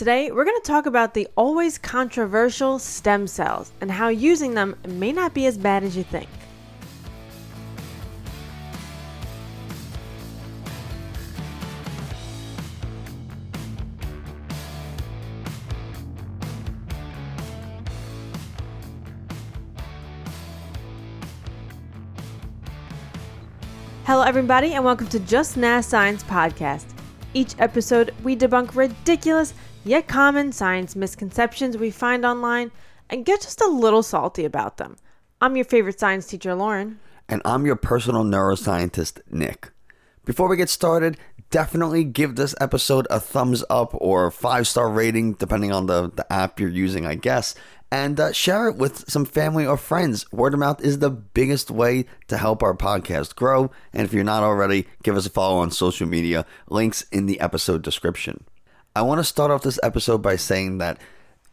Today, we're going to talk about the always controversial stem cells and how using them may not be as bad as you think. Hello, everybody, and welcome to Just Nah Science Podcast. Each episode, we debunk ridiculous yet common science misconceptions we find online and get just a little salty about them. I'm your favorite science teacher, Lauren. And I'm your personal neuroscientist, Nick. Before we get started, definitely give this episode a thumbs up or five star rating, depending on the, the app you're using, I guess and uh, share it with some family or friends. Word of mouth is the biggest way to help our podcast grow. And if you're not already, give us a follow on social media. Links in the episode description. I want to start off this episode by saying that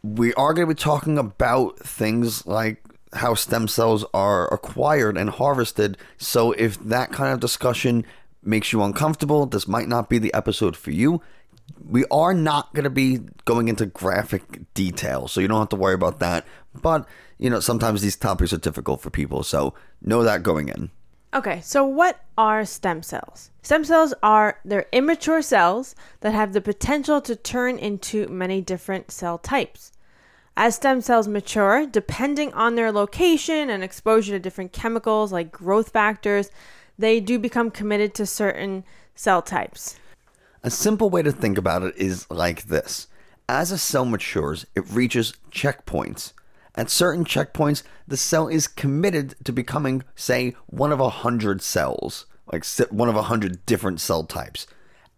we are going to be talking about things like how stem cells are acquired and harvested. So if that kind of discussion makes you uncomfortable, this might not be the episode for you we are not going to be going into graphic detail, so you don't have to worry about that. But, you know, sometimes these topics are difficult for people, so know that going in. Okay, so what are stem cells? Stem cells are they're immature cells that have the potential to turn into many different cell types. As stem cells mature, depending on their location and exposure to different chemicals like growth factors, they do become committed to certain cell types. A simple way to think about it is like this as a cell matures, it reaches checkpoints. At certain checkpoints, the cell is committed to becoming, say, one of a hundred cells, like one of a hundred different cell types.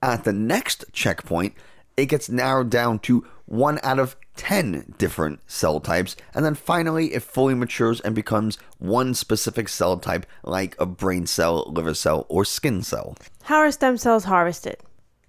At the next checkpoint, it gets narrowed down to one out of 10 different cell types, and then finally it fully matures and becomes one specific cell type, like a brain cell, liver cell, or skin cell. How are stem cells harvested?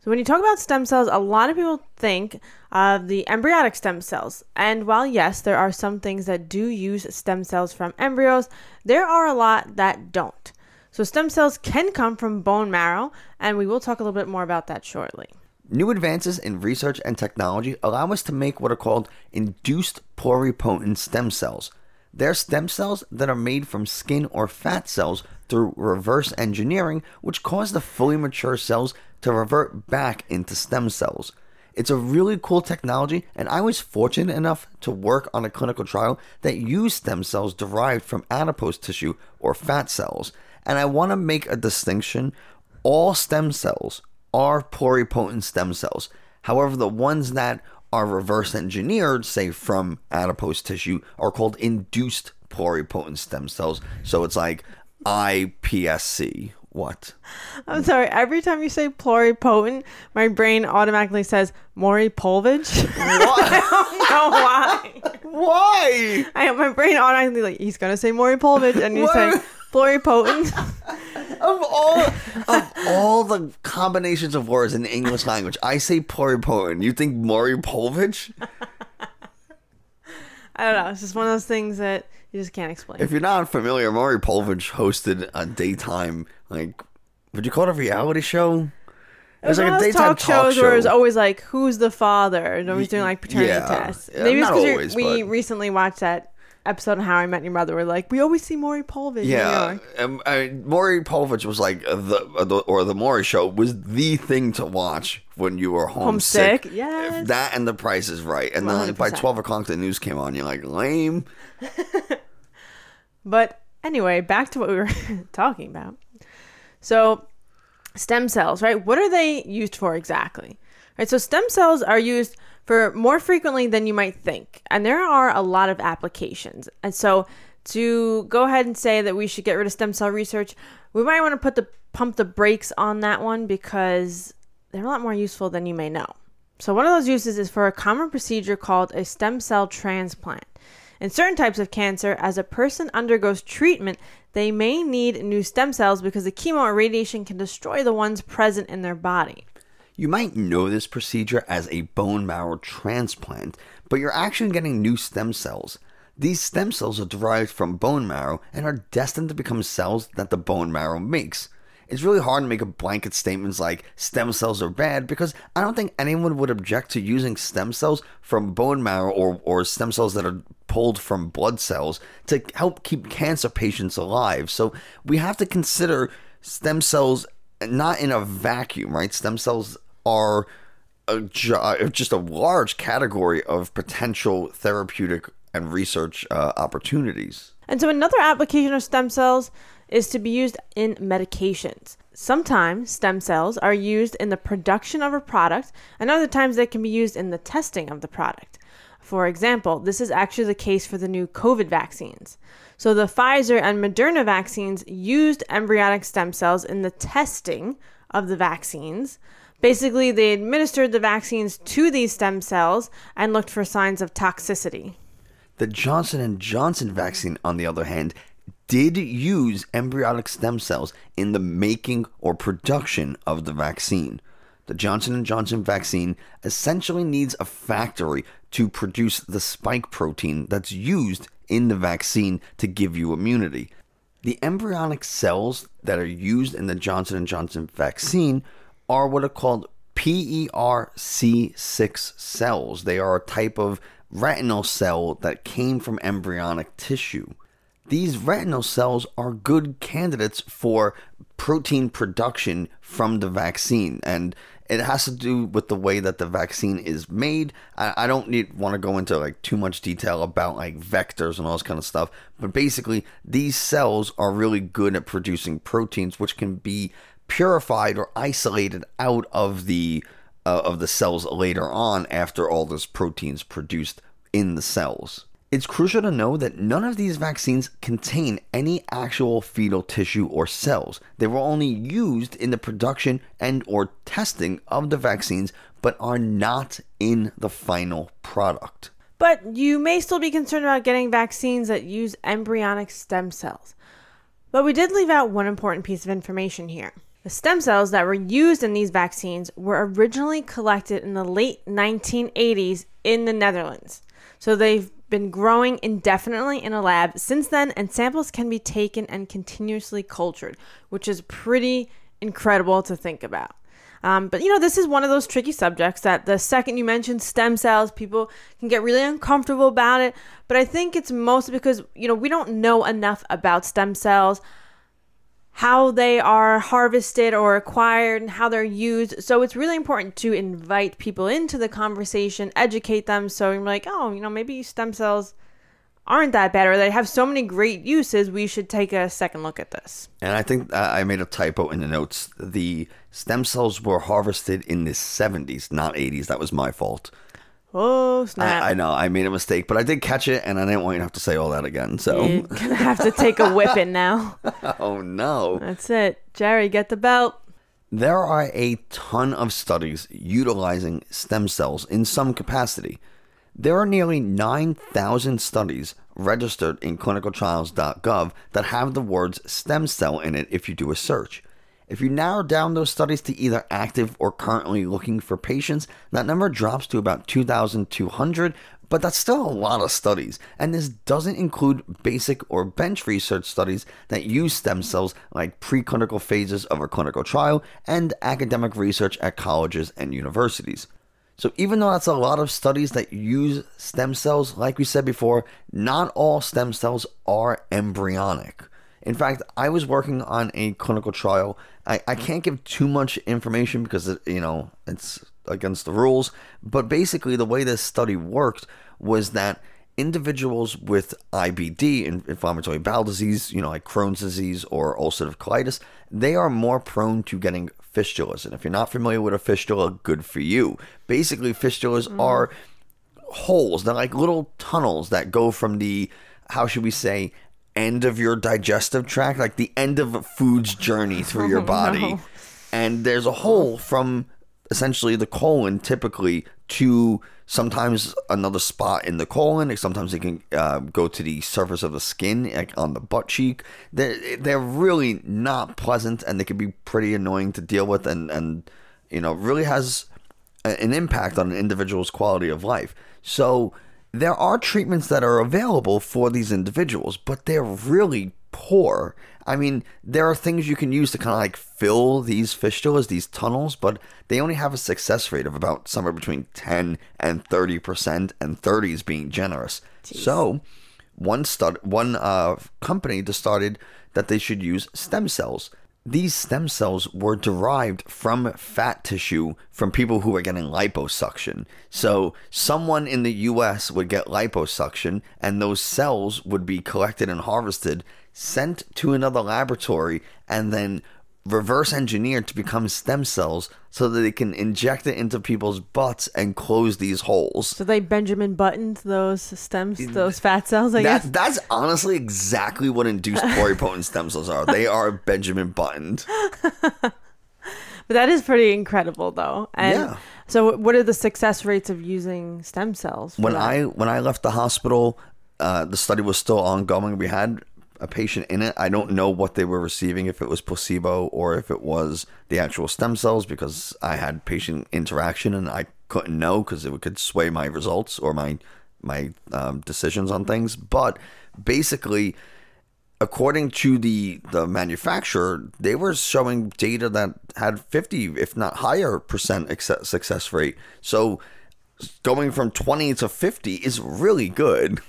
So, when you talk about stem cells, a lot of people think of the embryonic stem cells. And while, yes, there are some things that do use stem cells from embryos, there are a lot that don't. So, stem cells can come from bone marrow, and we will talk a little bit more about that shortly. New advances in research and technology allow us to make what are called induced pluripotent stem cells. They're stem cells that are made from skin or fat cells through reverse engineering, which cause the fully mature cells to revert back into stem cells. It's a really cool technology, and I was fortunate enough to work on a clinical trial that used stem cells derived from adipose tissue or fat cells. And I want to make a distinction all stem cells are pluripotent stem cells. However, the ones that are reverse engineered, say from adipose tissue, are called induced pluripotent stem cells. So it's like iPSC what? I'm sorry. Every time you say pluripotent, my brain automatically says Maury Povich. What? I don't know why. Why? I have my brain automatically like he's gonna say Maury Povich, and you say pluripotent. of all of all the combinations of words in the English language, I say pluripotent. You think Maury Povich? I don't know. It's just one of those things that you just can't explain. If you're not familiar, Maury Povich hosted a daytime like would you call it a reality show? It was, like a daytime talk, talk shows show. where it was always like, "Who's the father?" And always doing like paternity yeah. tests. Maybe because we but... recently watched that episode of How I Met Your Mother. We're like, we always see Maury Povich. Yeah, um, I mean, Maury Povich was like the, or the Maury Show was the thing to watch when you were homesick. homesick yes, that and The Price is Right. And 100%. then like, by twelve o'clock, the news came on. You're like, lame. but anyway, back to what we were talking about. So, stem cells, right? What are they used for exactly? Right? So, stem cells are used for more frequently than you might think, and there are a lot of applications. And so, to go ahead and say that we should get rid of stem cell research, we might want to put the pump the brakes on that one because they're a lot more useful than you may know. So, one of those uses is for a common procedure called a stem cell transplant. In certain types of cancer, as a person undergoes treatment, they may need new stem cells because the chemo or radiation can destroy the ones present in their body. You might know this procedure as a bone marrow transplant, but you're actually getting new stem cells. These stem cells are derived from bone marrow and are destined to become cells that the bone marrow makes. It's really hard to make a blanket statements like stem cells are bad because I don't think anyone would object to using stem cells from bone marrow or, or stem cells that are pulled from blood cells to help keep cancer patients alive. So we have to consider stem cells not in a vacuum, right? Stem cells are a, just a large category of potential therapeutic and research uh, opportunities. And so another application of stem cells is to be used in medications. Sometimes stem cells are used in the production of a product, and other times they can be used in the testing of the product. For example, this is actually the case for the new COVID vaccines. So the Pfizer and Moderna vaccines used embryonic stem cells in the testing of the vaccines. Basically, they administered the vaccines to these stem cells and looked for signs of toxicity. The Johnson & Johnson vaccine on the other hand did use embryonic stem cells in the making or production of the vaccine. The Johnson & Johnson vaccine essentially needs a factory to produce the spike protein that's used in the vaccine to give you immunity. The embryonic cells that are used in the Johnson & Johnson vaccine are what are called PER.C6 cells. They are a type of retinal cell that came from embryonic tissue these retinal cells are good candidates for protein production from the vaccine. And it has to do with the way that the vaccine is made. I, I don't need want to go into like too much detail about like vectors and all this kind of stuff, but basically these cells are really good at producing proteins, which can be purified or isolated out of the uh, of the cells later on after all those proteins produced in the cells. It's crucial to know that none of these vaccines contain any actual fetal tissue or cells. They were only used in the production and or testing of the vaccines but are not in the final product. But you may still be concerned about getting vaccines that use embryonic stem cells. But we did leave out one important piece of information here. The stem cells that were used in these vaccines were originally collected in the late 1980s in the Netherlands. So they've been growing indefinitely in a lab since then, and samples can be taken and continuously cultured, which is pretty incredible to think about. Um, but you know, this is one of those tricky subjects that the second you mention stem cells, people can get really uncomfortable about it. But I think it's mostly because, you know, we don't know enough about stem cells how they are harvested or acquired and how they're used. So it's really important to invite people into the conversation, educate them. So you're like, oh, you know, maybe stem cells aren't that bad or they have so many great uses. We should take a second look at this. And I think uh, I made a typo in the notes. The stem cells were harvested in the 70s, not 80s. That was my fault. Oh snap! I, I, know I made a mistake, but I did catch it, and I didn't want you to have to say all that again. So you're gonna have to take a whipping now. oh no! That's it, Jerry. Get the belt. There are a ton of studies utilizing stem cells in some capacity. There are nearly 9,000 studies registered in clinicaltrials.gov that have the words stem cell in it if you do a search. If you narrow down those studies to either active or currently looking for patients, that number drops to about 2,200, but that's still a lot of studies. And this doesn't include basic or bench research studies that use stem cells like preclinical phases of a clinical trial and academic research at colleges and universities. So, even though that's a lot of studies that use stem cells, like we said before, not all stem cells are embryonic. In fact, I was working on a clinical trial. I, I can't give too much information because, it, you know, it's against the rules. But basically, the way this study worked was that individuals with IBD, inflammatory bowel disease, you know, like Crohn's disease or ulcerative colitis, they are more prone to getting fistulas. And if you're not familiar with a fistula, good for you. Basically, fistulas mm. are holes, they're like little tunnels that go from the, how should we say, end of your digestive tract, like the end of a food's journey through your body. No. And there's a hole from essentially the colon typically to sometimes another spot in the colon. Sometimes it can uh, go to the surface of the skin, like on the butt cheek. They're, they're really not pleasant and they can be pretty annoying to deal with and, and you know, really has an impact on an individual's quality of life. So, there are treatments that are available for these individuals, but they're really poor. I mean, there are things you can use to kind of like fill these fistulas, these tunnels, but they only have a success rate of about somewhere between 10 and 30%, and 30 is being generous. So, one stud, one uh, company decided that they should use stem cells. These stem cells were derived from fat tissue from people who were getting liposuction. So, someone in the US would get liposuction, and those cells would be collected and harvested, sent to another laboratory, and then reverse engineered to become stem cells so that they can inject it into people's butts and close these holes. So they Benjamin buttoned those stems, those fat cells, I guess. That's honestly exactly what induced pluripotent stem cells are. They are Benjamin buttoned. But that is pretty incredible, though. And Yeah. so, what are the success rates of using stem cells? When that? I when I left the hospital, uh, the study was still ongoing. We had a patient in it. I don't know what they were receiving, if it was placebo or if it was the actual stem cells, because I had patient interaction and I couldn't know because it could sway my results or my my um, decisions on things. But basically, according to the the manufacturer, they were showing data that had 50, if not higher, percent success rate. So going from 20 to 50 is really good.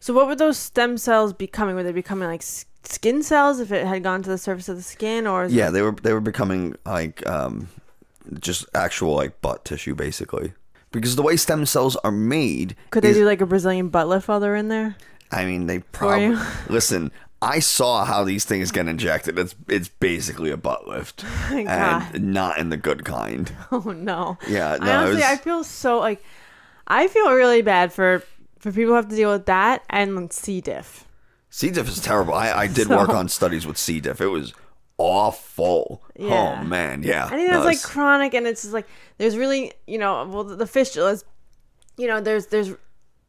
So what would those stem cells becoming? Were they becoming like s- skin cells if it had gone to the surface of the skin, or is Yeah, they were they were becoming like um, just actual like butt tissue basically. Because the way stem cells are made, could they is- do like a Brazilian butt lift while they're in there? I mean, they probably you? listen. I saw how these things get injected. It's it's basically a butt lift, and not in the good kind. Oh no. Yeah, no, I honestly, was- I feel so like, I feel really bad for for people who have to deal with that and C diff. C. diff is terrible. I, I did So- work on studies with C. diff. It was awful. Oh, yeah. Oh man, yeah. I think No, that's like chronic, and it's just like there's really you know well the, the fistulas, you know there's there's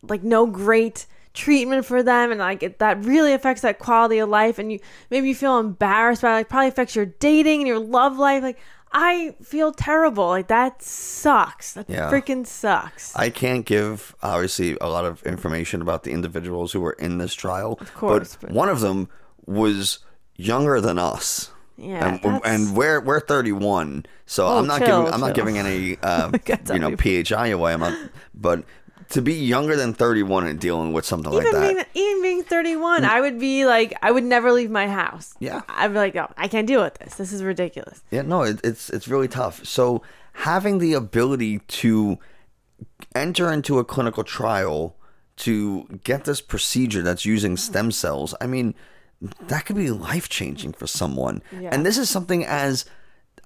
like no great treatment for them, and like it, that really affects that quality of life, and you maybe you feel embarrassed by it, like probably affects your dating and your love life. Like I feel terrible. Like that sucks. That Yeah. freaking sucks. I can't give obviously a lot of information about the individuals who were in this trial. Of course, but, but- one of them was younger than us. Yeah, and, and we're we're 31, so Oh, I'm not chill, giving I'm not giving any uh, you know. PHI away. I'm not, but to be younger than 31 and dealing with something like that, being even being 31, mm. I would be like I would never leave my house. Yeah. I'd be like, no, I can't deal with this. This is ridiculous. Yeah, no, it, it's it's really tough. So having the ability to enter into a clinical trial to get this procedure that's using mm. stem cells, I mean, that could be life changing for someone. Yeah. And this is something as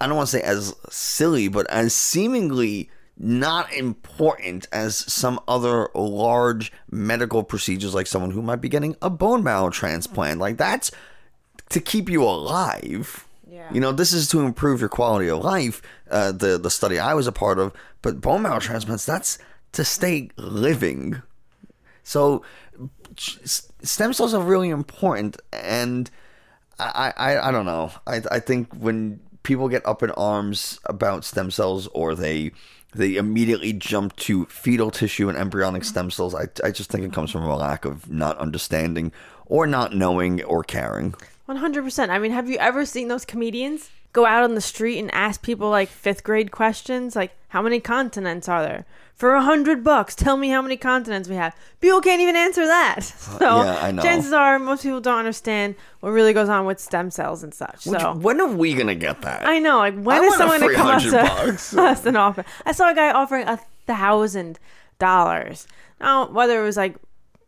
I don't want to say as silly, but as seemingly not important as some other large medical procedures, like someone who might be getting a bone marrow transplant. Like that's to keep you alive. Yeah. You know, this is to improve your quality of life. Uh, the the study I was a part of, but bone marrow transplants that's to stay living. So, stem cells are really important, and I I, I don't know. I I think when people get up in arms about stem cells, or they they immediately jump to fetal tissue and embryonic stem cells, I I just think it comes from a lack of not understanding or not knowing or caring. 100%. I mean, have you ever seen those comedians go out on the street and ask people like fifth grade questions? Like, how many continents are there? For a hundred bucks, tell me how many continents we have. People can't even answer that. So, Uh, yeah, I know. chances are most people don't understand what really goes on with stem cells and such. Which, so, when are we gonna get that? I know. Like, when I is someone to come up to us and offer? I saw a guy offering a thousand dollars. Now, whether it was like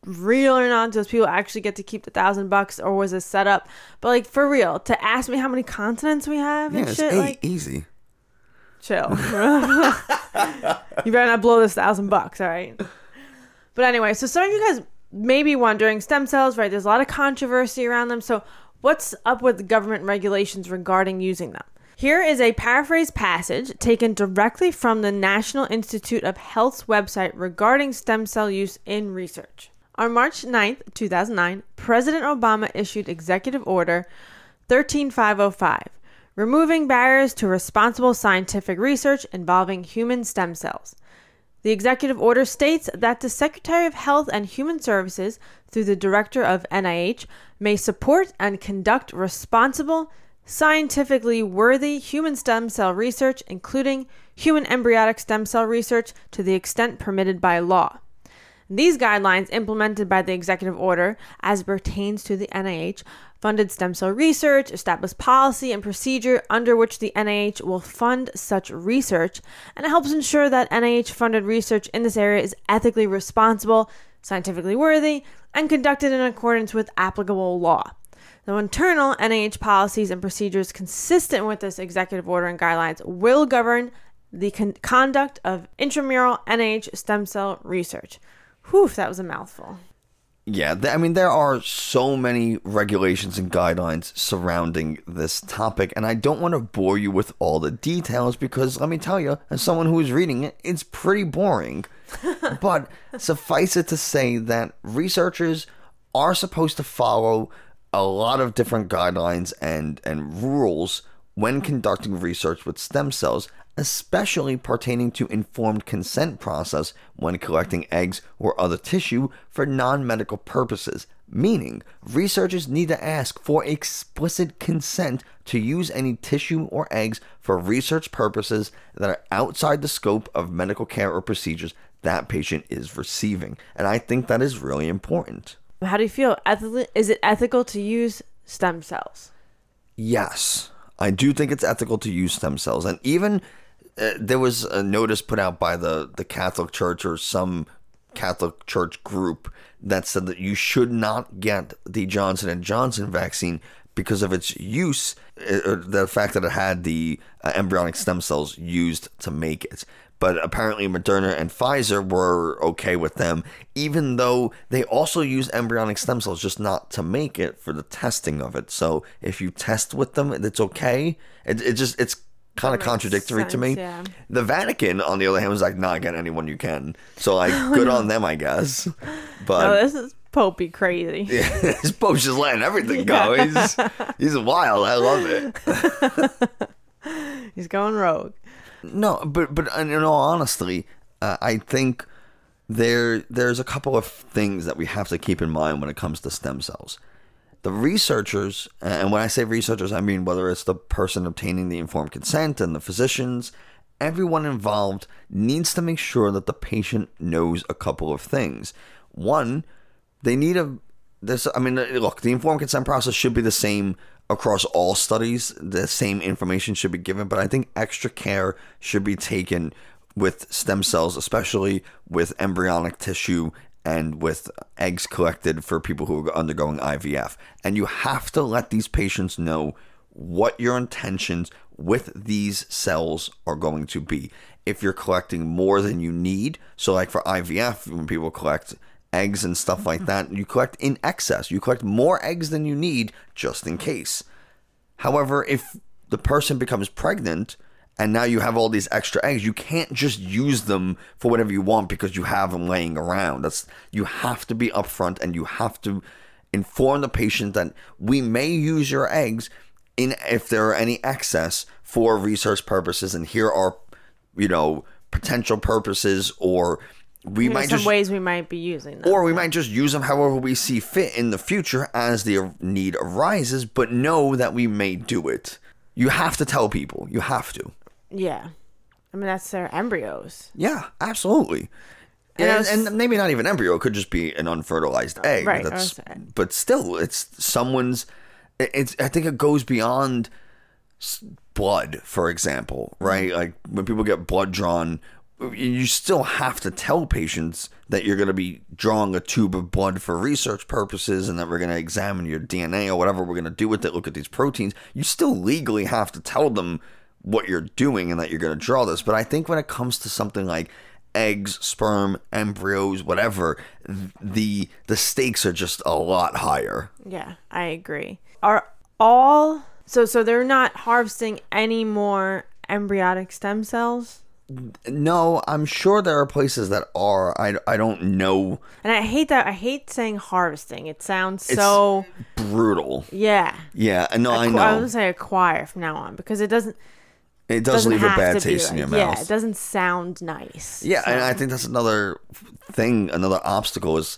real or not, does people actually get to keep the thousand bucks, or was it set up? But like for real, to ask me how many continents we have yeah, and shit, eight, like easy. chill. you better not blow this thousand bucks, all right? But anyway, so some of you guys may be wondering stem cells, right? There's a lot of controversy around them. So, what's up with the government regulations regarding using them? Here is a paraphrase passage taken directly from the National Institute of Health's website regarding stem cell use in research. On March 9, 2009, President Obama issued Executive Order 13505, removing barriers to responsible scientific research involving human stem cells. The executive order states that the Secretary of Health and Human Services, through the Director of NIH, may support and conduct responsible, scientifically worthy human stem cell research, including human embryonic stem cell research, to the extent permitted by law. These guidelines, implemented by the executive order as pertains to the NIH, funded stem cell research, established policy and procedure under which the NIH will fund such research, and it helps ensure that NIH funded research in this area is ethically responsible, scientifically worthy, and conducted in accordance with applicable law. The internal NIH policies and procedures consistent with this executive order and guidelines will govern the con- conduct of intramural NIH stem cell research. Whew, that was a mouthful. Yeah, I mean, there are so many regulations and guidelines surrounding this topic, and I don't want to bore you with all the details because let me tell you, as someone who is reading it, it's pretty boring. but suffice it to say that researchers are supposed to follow a lot of different guidelines and, and rules when conducting research with stem cells, especially pertaining to informed consent process when collecting eggs or other tissue for non-medical purposes meaning researchers need to ask for explicit consent to use any tissue or eggs for research purposes that are outside the scope of medical care or procedures that patient is receiving and i think that is really important How do you feel? Is it ethical to use stem cells? Yes, I do think it's ethical to use stem cells, and even uh, there was a notice put out by the the Catholic Church or some Catholic Church group that said that you should not get the Johnson and Johnson vaccine because of its use, uh, the fact that it had the uh, embryonic stem cells used to make it. But apparently, Moderna and Pfizer were okay with them, even though they also use embryonic stem cells, just not to make it for the testing of it. So if you test with them, it's okay. It, it just it's kind of contradictory to me. yeah. The Vatican, on the other hand, was like, "Nah, get anyone you can." So like, good on them, I guess. But Oh, this is popey crazy. Yeah, this Pope's just letting everything go. He's he's wild. I love it. He's going rogue. No, but but in all honesty, uh, I think there there's a couple of things that we have to keep in mind when it comes to stem cells. The researchers, and when I say researchers, I mean whether it's the person obtaining the informed consent and the physicians, everyone involved needs to make sure that the patient knows a couple of things. One, they need a this I mean uh, look, the informed consent process should be the same across all studies. The same information should be given, but I think extra care should be taken with stem cells, especially with embryonic tissue and with eggs collected for people who are undergoing IVF. And you have to let these patients know what your intentions with these cells are going to be. If you're collecting more than you need, so like for IVF, when people collect eggs and stuff like mm-hmm. that, you collect in excess. You collect more eggs than you need just in case. However, if the person becomes pregnant and now you have all these extra eggs, you can't just use them for whatever you want because you have them laying around. That's you have to be upfront and you have to inform the patient that we may use your eggs in if there are any excess for research purposes and here are you know potential purposes or we might some just ways we might be using them. or we might just use them however we see fit in the future as the need arises, but know that we may do it. You have to tell people. You have to. Yeah. I mean, that's their embryos. Yeah, absolutely. And And, was- and maybe not even embryo. It could just be an unfertilized egg. right, That's, but still, it's someone's. It's. I think it goes beyond blood, for example, right? Mm-hmm. Like when people get blood drawn, you still have to tell patients that you're going to be drawing a tube of blood for research purposes and that we're going to examine your DNA or whatever we're going to do with it, look at these proteins. You still legally have to tell them what you're doing and that you're going to draw this. But I think when it comes to something like eggs, sperm, embryos, whatever, the the stakes are just a lot higher. Yeah, I agree. Are all so so they're not harvesting any more embryonic stem cells? No, I'm sure there are places that are. I, I don't know. And I hate that. I hate saying harvesting. It sounds It's so brutal. yeah. Yeah, no, I know. I was gonna say acquire from now on because it doesn't. It does doesn't leave a bad taste in your mouth. Yeah, it doesn't sound nice. Yeah, and I think that's another thing, another obstacle is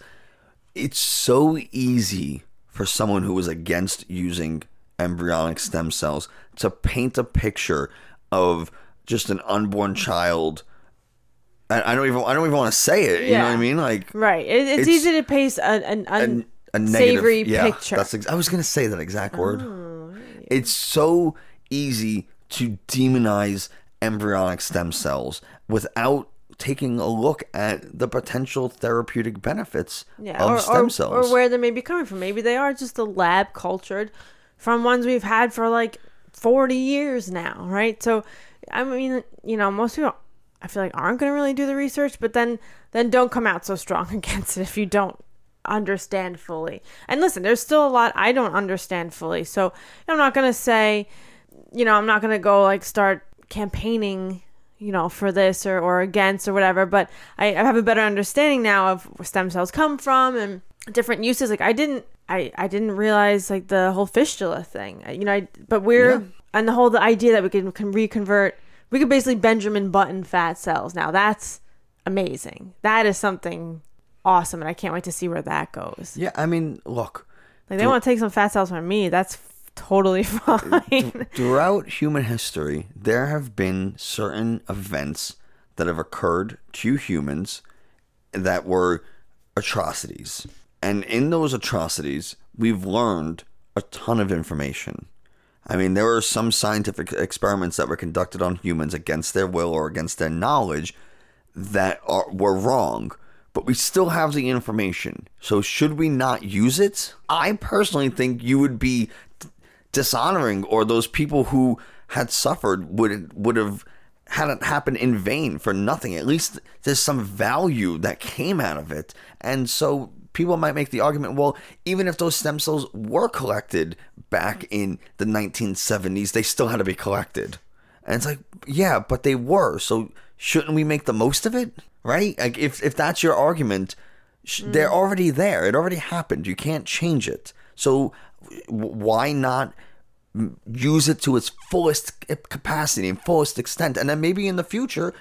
it's so easy for someone who is against using embryonic stem cells to paint a picture of just an unborn child. And I don't even I don't even want to say it. You know what I mean? Like right. It, it's, It's easy to paste an an a, a negative savory yeah, picture. Oh, That's ex- I was gonna say that exact word. Oh, it's so easy to demonize embryonic stem cells without taking a look at the potential therapeutic benefits yeah, of or, stem or, cells. or where they may be coming from. Maybe they are just the lab cultured from ones we've had for like forty years now, right? So, I mean, you know, most people I feel like aren't going to really do the research, but then then don't come out so strong against it if you don't understand fully. And listen, there's still a lot I don't understand fully. So I'm not going to say, you know, I'm not going to go like start campaigning, you know, for this or, or against or whatever. But I, I have a better understanding now of where stem cells come from and different uses. Like I didn't, I, I didn't realize like the whole fistula thing, you know, I, but we're, Yeah. and the whole, the idea that we can, can reconvert, we could basically Benjamin Button fat cells. Now that's amazing. That is something awesome. And I can't wait to see where that goes. yeah, I mean, look, Like they want to take some fat cells from me. That's totally fine. throughout human history, there have been certain events that have occurred to humans that were atrocities. And in those atrocities, we've learned a ton of information. I mean, there are some scientific experiments that were conducted on humans against their will or against their knowledge that are, were wrong, but we still have the information. So, should we not use it? I personally think you would be dishonoring, or those people who had suffered would would have had it happen in vain for nothing. At least there's some value that came out of it, and so people might make the argument, well, even if those stem cells were collected back in the 1970s, they still had to be collected. And it's like, yeah, but they were. So shouldn't we make the most of it? Right? Like if if that's your argument, sh- mm. they're already there. It already happened. You can't change it. So w- why not use it to its fullest capacity and fullest extent? And then maybe in the future,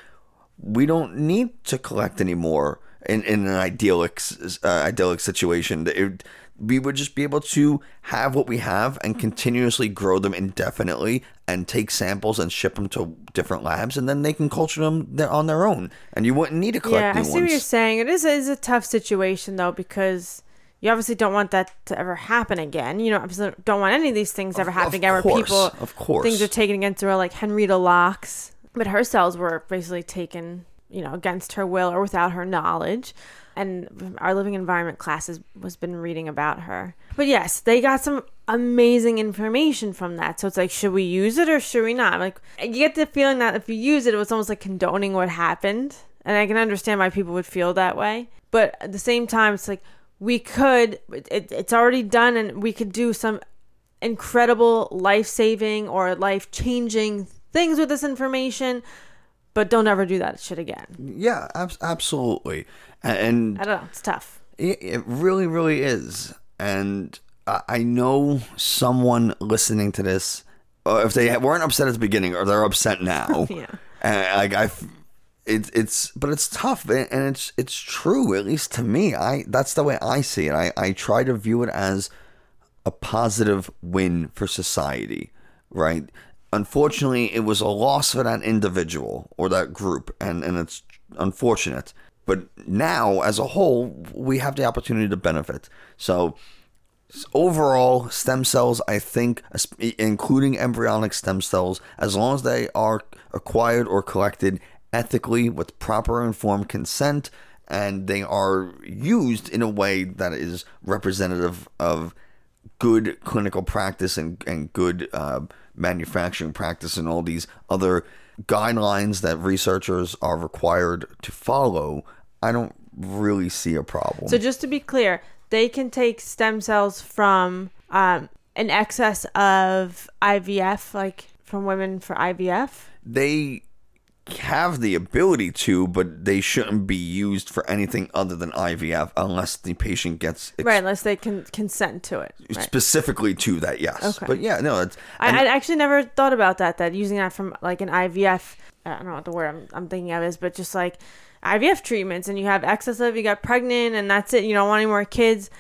we don't need to collect anymore in, in an idyllic uh, idyllic situation. It, we would just be able to have what we have and continuously grow them indefinitely and take samples and ship them to different labs and then they can culture them there on their own and you wouldn't need to collect yeah, I see what you're saying. It is a, is a tough situation though because you obviously don't want that to ever happen again. You know, obviously don't want any of these things ever happen again where people of course. things are taken against her like Henrietta Lacks, but her cells were basically taken, you know, against her will or without her knowledge. And our living environment classes was been reading about her. But yes, they got some amazing information from that. So it's like, should we use it or should we not? Like, you get the feeling that if you use it, it was almost like condoning what happened. And I can understand why people would feel that way. But at the same time, it's like we could, it, it's already done, and we could do some incredible life saving or life changing things with this information. But don't ever do that shit again. Yeah, ab- absolutely. And I don't know. It's tough. It, it really, really is. And I, I know someone listening to this, uh, if they weren't upset at the beginning or they're upset now. Yeah. And like I, f- it, it's but it's tough and and it's it's true at least to me. I that's the way I see it. I I try to view it as a positive win for society, right? Unfortunately, it was a loss for that individual or that group, and, and it's unfortunate. But now, as a whole, we have the opportunity to benefit. So, overall, stem cells, I think, including embryonic stem cells, as long as they are acquired or collected ethically with proper informed consent, and they are used in a way that is representative of good clinical practice and, and good uh, manufacturing practice and all these other guidelines that researchers are required to follow, I don't really see a problem. So just to be clear, they can take stem cells from um, an excess of IVF, like from women for IVF. they have the ability to, but they shouldn't be used for anything other than IVF unless the patient gets ex- Right, unless they can consent to it. Right. specifically to that. Yes, Okay. but yeah, no, it's I, I actually never thought about that. That using that from like an IVF. I don't know what the word I'm, I'm thinking of is, but just like IVF treatments, and you have excessive, you got pregnant, and that's it. You don't want any more kids.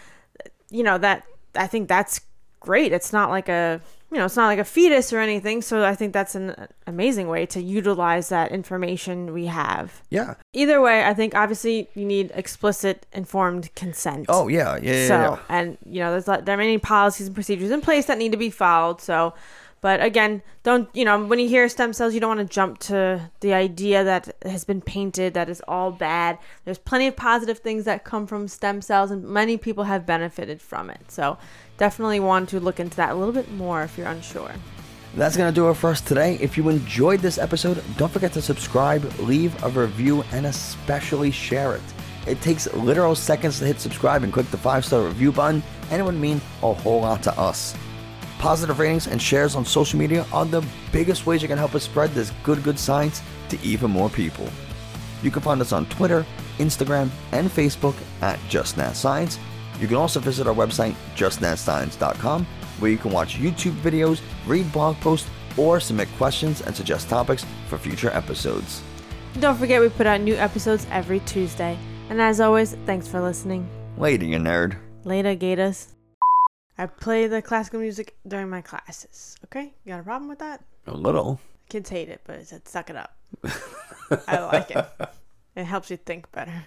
You know that. I think that's great. It's not like a you know it's not like a fetus or anything. So I think that's an amazing way to utilize that information we have. yeah. Either way, I think obviously you need explicit, informed consent. Oh yeah, yeah, yeah. So, yeah. and you know, there's there are many policies and procedures in place that need to be followed. So, but again, don't you know when you hear stem cells, you don't want to jump to the idea that has been painted that is all bad. There's plenty of positive things that come from stem cells, and many people have benefited from it. So, definitely want to look into that a little bit more if you're unsure. That's going to do it for us today. If you enjoyed this episode, don't forget to subscribe, leave a review, and especially share it. It takes literal seconds to hit subscribe and click the five star review button, and it would mean a whole lot to us. Positive ratings and shares on social media are the biggest ways you can help us spread this good, good science to even more people. You can find us on Twitter, Instagram, and Facebook at Just Nah Science. You can also visit our website, justnascience.com, where you can watch YouTube videos, read blog posts, or submit questions and suggest topics for future episodes. Don't forget, we put out new episodes every Tuesday. And as always, thanks for listening. Later, you nerd. Later, Gators. I play the classical music during my classes. Okay? You got a problem with that? A little. Kids hate it, but it said suck it up. I like it. It helps you think better.